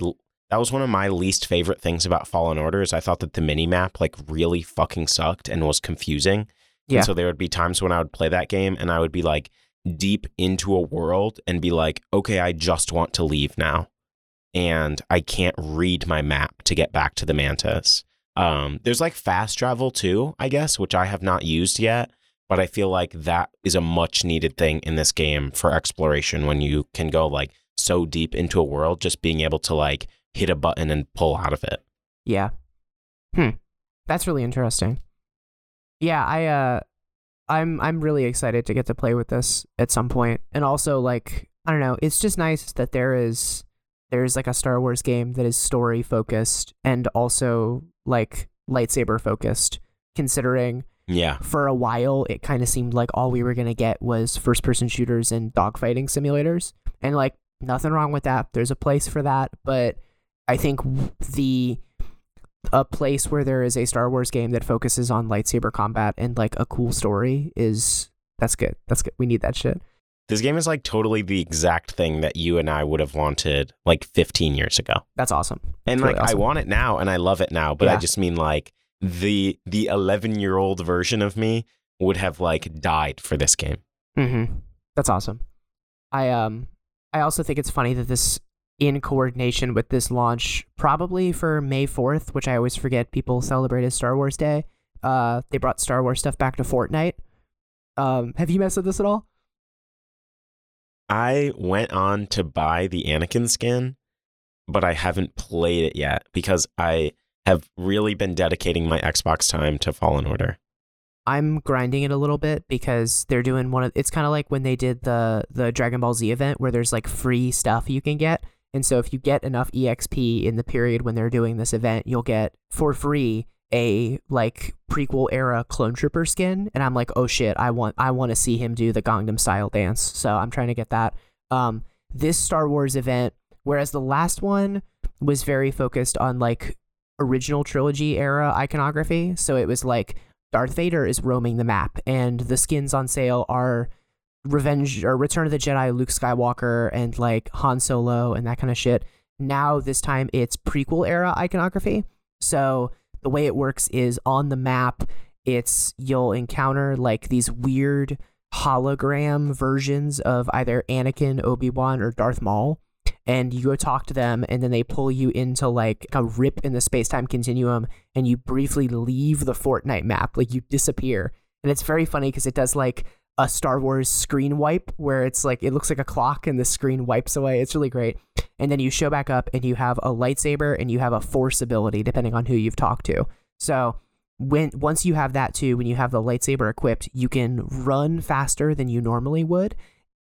that was one of my least favorite things about Fallen Order is I thought that the mini map like really fucking sucked and was confusing. Yeah. And so there would be times when I would play that game and I would be like deep into a world and be like, okay, I just want to leave now. And I can't read my map to get back to the mantis. Um, there's like fast travel too, I guess, which I have not used yet. But I feel like that is a much needed thing in this game for exploration when you can go like so deep into a world, just being able to like hit a button and pull out of it. Yeah. Hmm. That's really interesting. Yeah, I uh I'm I'm really excited to get to play with this at some point. And also like I don't know, it's just nice that there is there's like a Star Wars game that is story focused and also like lightsaber focused considering Yeah. for a while it kind of seemed like all we were going to get was first person shooters and dogfighting simulators and like nothing wrong with that there's a place for that but i think the a place where there is a star wars game that focuses on lightsaber combat and like a cool story is that's good that's good we need that shit This game is like totally the exact thing that you and I would have wanted like 15 years ago. that's awesome And It's like really I want it now and I love it now, but I just mean like the the 11 year old version of me would have like died for this game. Mm-hmm. That's awesome. I um I also think it's funny that this in coordination with this launch, probably for May fourth, which I always forget people celebrate as Star Wars Day. Uh, they brought Star Wars stuff back to Fortnite. Um, have you messed with this at all? I went on to buy the Anakin skin, but I haven't played it yet because I have really been dedicating my Xbox time to Fallen Order. I'm grinding it a little bit because they're doing one of it's kind of like when they did the the Dragon Ball Z event where there's like free stuff you can get. And so if you get enough EXP in the period when they're doing this event, you'll get for free a like prequel era clone trooper skin and I'm like, "Oh shit, I want I want to see him do the Gangnam style dance." So I'm trying to get that. Um this Star Wars event whereas the last one was very focused on like original trilogy era iconography, so it was like Darth Vader is roaming the map, and the skins on sale are Revenge or Return of the Jedi, Luke Skywalker, and like Han Solo and that kind of shit. Now, this time it's prequel era iconography. So the way it works is on the map, it's you'll encounter like these weird hologram versions of either Anakin, Obi Wan, or Darth Maul. And you go talk to them, and then they pull you into like a rip in the space time continuum, and you briefly leave the Fortnite map, like you disappear. And it's very funny because it does like a Star Wars screen wipe where it's like it looks like a clock and the screen wipes away. It's really great. And then you show back up and you have a lightsaber and you have a force ability depending on who you've talked to. So when once you have that too, when you have the lightsaber equipped, you can run faster than you normally would,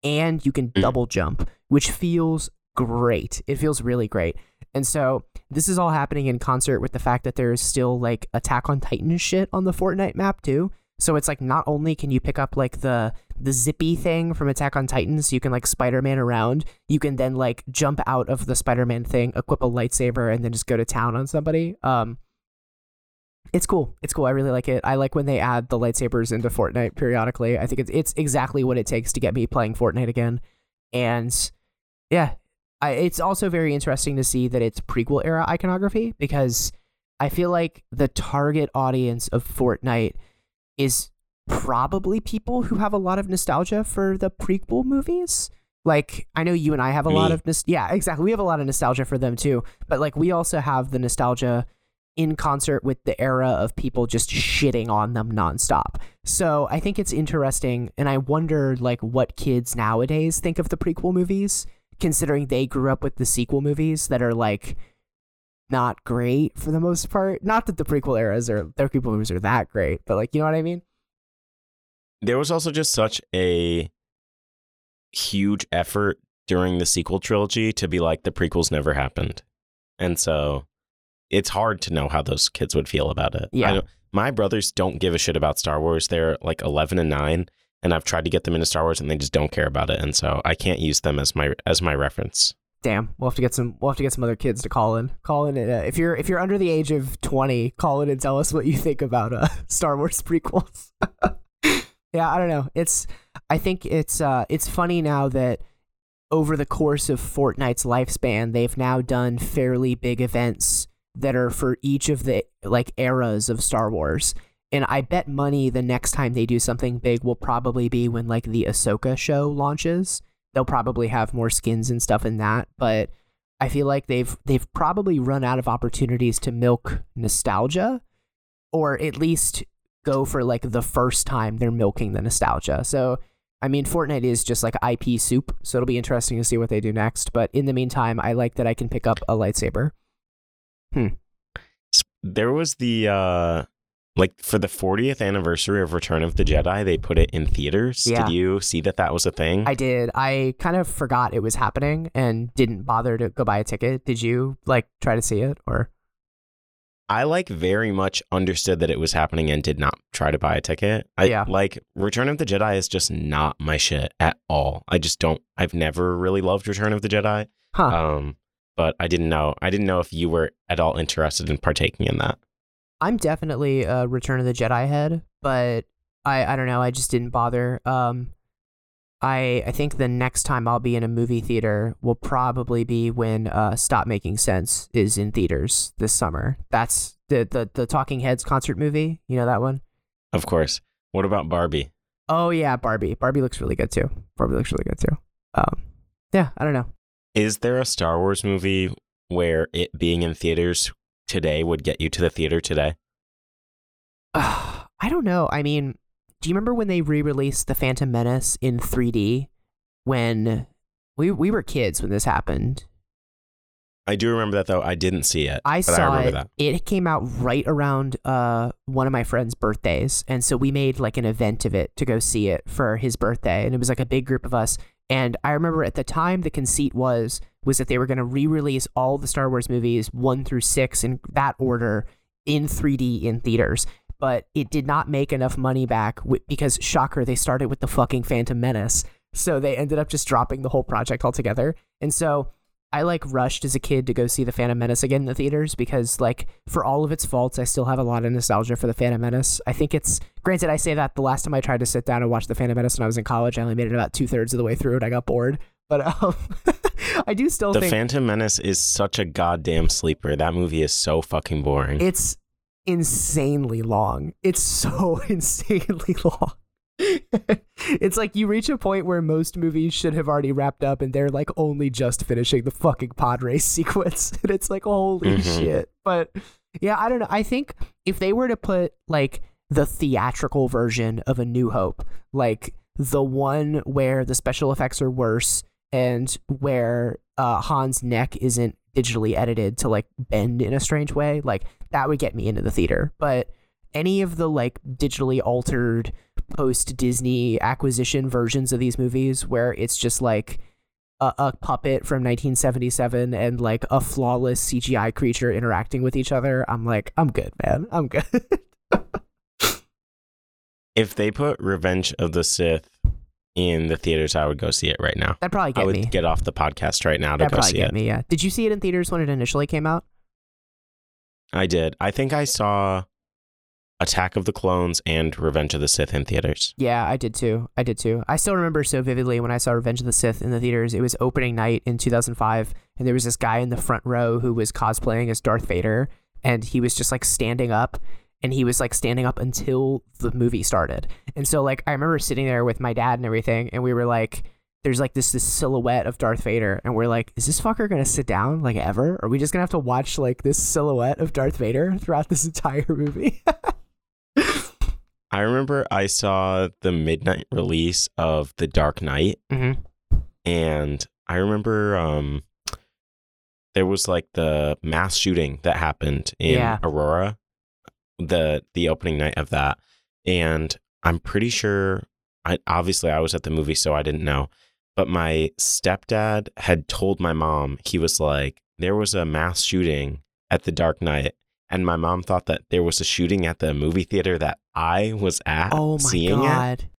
and you can Mm. double jump, which feels great. It feels really great. And so this is all happening in concert with the fact that there's still like Attack on Titan shit on the Fortnite map too. So it's like not only can you pick up like the the zippy thing from Attack on Titan, so you can like Spider-Man around, you can then like jump out of the Spider-Man thing, equip a lightsaber, and then just go to town on somebody. Um, it's cool. It's cool. I really like it. I like when they add the lightsabers into Fortnite periodically. I think it's it's exactly what it takes to get me playing Fortnite again. And yeah, I, it's also very interesting to see that it's prequel era iconography because I feel like the target audience of Fortnite is probably people who have a lot of nostalgia for the prequel movies. Like I know you and I have a lot of nos- yeah, exactly. We have a lot of nostalgia for them too, but like we also have the nostalgia in concert with the era of people just shitting on them nonstop. So I think it's interesting, and I wonder like what kids nowadays think of the prequel movies, considering they grew up with the sequel movies that are like not great for the most part. Not that the prequel eras or their prequel movies are that great, but like you know what I mean? There was also just such a huge effort during the sequel trilogy to be like the prequels never happened. And so it's hard to know how those kids would feel about it. Yeah. My brothers don't give a shit about Star Wars. They're like 11 and 9 and I've tried to get them into Star Wars and they just don't care about it and so I can't use them as my as my reference. Damn, we'll have to get some. We'll have to get some other kids to call in. Call in. Uh, if you're if you're under the age of twenty, call in and tell us what you think about uh, Star Wars prequels. yeah, I don't know. It's. I think it's. Uh, it's funny now that over the course of Fortnite's lifespan, they've now done fairly big events that are for each of the like eras of Star Wars. And I bet money the next time they do something big will probably be when like the Ahsoka show launches they'll probably have more skins and stuff in that but i feel like they've they've probably run out of opportunities to milk nostalgia or at least go for like the first time they're milking the nostalgia. So i mean fortnite is just like ip soup so it'll be interesting to see what they do next but in the meantime i like that i can pick up a lightsaber. S- There was the uh like for the 40th anniversary of Return of the Jedi, they put it in theaters. Yeah. Did you see that that was a thing? i did i kind of forgot it was happening and didn't bother to go buy a ticket did you like try to see it or I like very much understood that it was happening and did not try to buy a ticket. I Yeah. like Return of the Jedi is just not my shit at all. I just don't I've never really loved Return of the Jedi. huh Um but I didn't know. I didn't know if you were at all interested in partaking in that. I'm definitely a Return of the Jedi head, but I I don't know. I just didn't bother. Um, I I think the next time I'll be in a movie theater will probably be when uh Stop Making Sense is in theaters this summer. That's the the the Talking Heads concert movie. You know that one? Of course. What about Barbie? Oh yeah, Barbie. Barbie looks really good too. Barbie looks really good too. Um, yeah, I don't know. Is there a Star Wars movie where it being in theaters today would get you to the theater today? I don't know. I mean, do you remember when they re-released the Phantom Menace in 3D? When we we were kids when this happened. I do remember that though. I didn't see it. I but saw I remember it. that. It came out right around uh one of my friend's birthdays, and so we made like an event of it to go see it for his birthday, and it was like a big group of us. And I remember at the time the conceit was was that they were going to re-release all the Star Wars movies one through six in that order in 3D in theaters. But it did not make enough money back wi- because shocker, they started with the fucking Phantom Menace, so they ended up just dropping the whole project altogether. And so I like rushed as a kid to go see the Phantom Menace again in the theaters because like for all of its faults, I still have a lot of nostalgia for the Phantom Menace. I think it's granted I say that the last time I tried to sit down and watch the Phantom Menace when I was in college, I only made it about two thirds of the way through and I got bored. But um, I do still think The think Phantom Menace is such a goddamn sleeper. That movie is so fucking boring. it's insanely long. It's so insanely long. It's like you reach a point where most movies should have already wrapped up and they're like only just finishing the fucking pod race sequence. And it's like, holy Mhm. shit. But yeah, I don't know. I think if they were to put like the theatrical version of A New Hope, like the one where the special effects are worse and where uh, Han's neck isn't digitally edited to like bend in a strange way, like that would get me into the theater. But any of the like digitally altered post Disney acquisition versions of these movies where it's just like a, a, puppet from 1977 and like a flawless CGI creature interacting with each other, I'm like, I'm good, man. I'm good. if they put Revenge of the Sith in the theaters, I would go see it right now. That'd probably get I would me. get off the podcast right now to That'd go probably see get it. me. Yeah. Did you see it in theaters when it initially came out? I did. I think I saw Attack of the Clones and Revenge of the Sith in theaters. Yeah, I did too. I did too. I still remember so vividly when I saw Revenge of the Sith in the theaters. It was opening night in 2005, and there was this guy in the front row who was cosplaying as Darth Vader, and he was just like standing up, and he was like standing up until the movie started. And so like I remember sitting there with my dad and everything, and we were like, "There's like this this silhouette of Darth Vader," and we're like, "Is this fucker gonna sit down like ever? Are we just gonna have to watch like this silhouette of Darth Vader throughout this entire movie?" I remember I saw the midnight release of The Dark Knight, mm-hmm. and I remember um, there was like the mass shooting that happened in Yeah. Aurora, the the opening night of that, and I'm pretty sure. I obviously I was at the movie, so I didn't know, but my stepdad had told my mom he was like there was a mass shooting at the Dark Knight. And my mom thought that there was a shooting at the movie theater that I was at seeing. Oh my seeing it. god.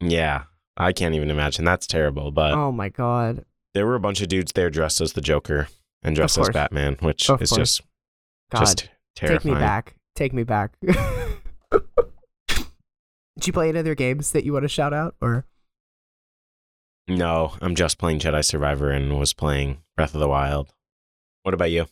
Yeah, I can't even imagine. That's terrible. But Oh my god. there were a bunch of dudes there dressed as the Joker and dressed as. Batman, which Of is course. just God. just terrifying. Take me back. Take me back. Did you play any other games that you want to shout out or No, I'm just playing Jedi Survivor and was playing Breath of the Wild. What about you?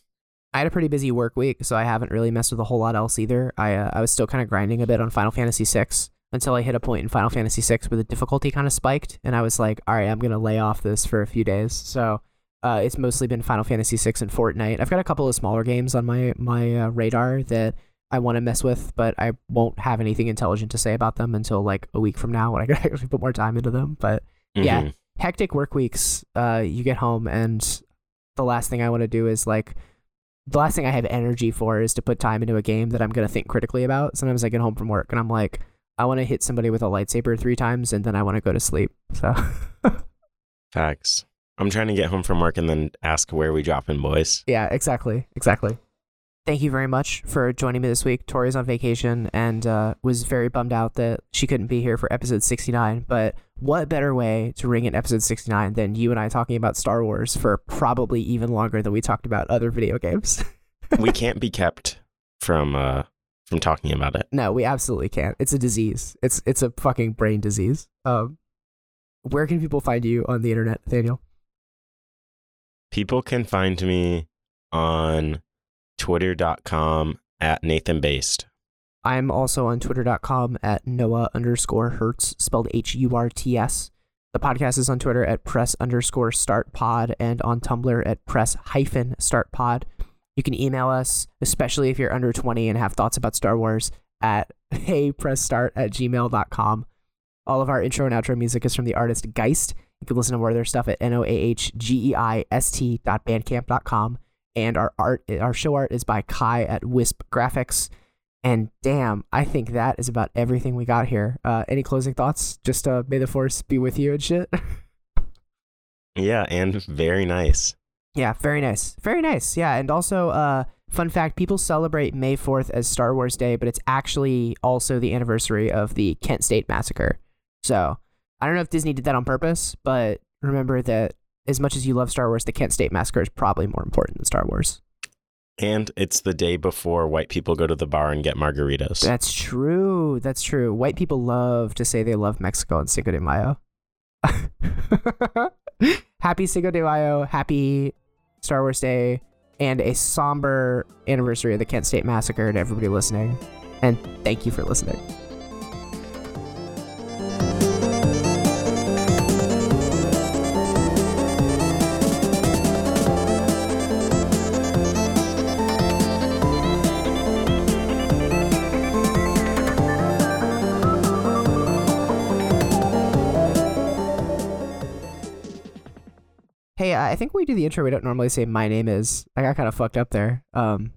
I had a pretty busy work week, so I haven't really messed with a whole lot else either. I uh, I was still kind of grinding a bit on Final Fantasy VI until I hit a point in Final Fantasy VI where the difficulty kind of spiked, and I was like, all right, I'm gonna lay off this for a few days. So uh, it's mostly been Final Fantasy VI and Fortnite. I've got a couple of smaller games on my my uh, radar that I want to mess with, but I won't have anything intelligent to say about them until like a week from now when I can actually put more time into them. But Yeah. Mhm. hectic work weeks uh you get home and the last thing i want to do is like the last thing i have energy for is to put time into a game that i'm going to think critically about sometimes i get home from work and i'm like i want to hit somebody with a lightsaber three times and then i want to go to sleep so Facts. I'm trying to get home from work and then ask where we dropping, boys. yeah exactly exactly thank you very much for joining me this week tori's on vacation and uh, was very bummed out that she couldn't be here for episode 69 but what better way to ring in episode 69 than you and i talking about star wars for probably even longer than we talked about other video games we can't be kept from uh from talking about it. no we absolutely can't it's a disease it's it's a fucking brain disease um where can people find you on the internet Daniel? People can find me on twitter.com at Nathan Based. I'm also on twitter.com at Noah underscore Hurts, spelled H U R T S. The podcast is on Twitter at press underscore start pod and on Tumblr at press hyphen start pod. You can email us, especially if you're under 20 and have thoughts about Star Wars, at heypressstart at gmail.com. All of our intro and outro music is from the artist Geist. You can listen to more of their stuff at N-O-A-H-G-E-I-S-T dot bandcamp.com. And our art, our show art is by Kai at Wisp Graphics. And damn, I think that is about everything we got here. Uh, any closing thoughts? Just uh, may the force be with you and shit. Yeah, and very nice. yeah, very nice, very nice. Yeah, and also, uh, fun fact: people celebrate May Fourth as Star Wars Day, but it's actually also the anniversary of the Kent State Massacre. So I don't know if Disney did that on purpose, but remember that as much as you love Star Wars, the Kent State Massacre is probably more important than Star Wars. And it's the day before white people go to the bar and get margaritas. That's true. That's true. White people love to say they love Mexico and Cinco de Mayo. happy Cinco de Mayo, happy Star Wars Day, and a somber anniversary of the Kent State Massacre to everybody listening. And thank you for listening. I think when we do the intro, we don't normally say my name is. I got kind of fucked up there. Um,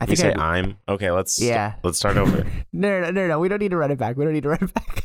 I You think say I, I'm okay. Let's yeah. let's start over. No, no, no, no, no. We don't need to run it back. We don't need to run it back.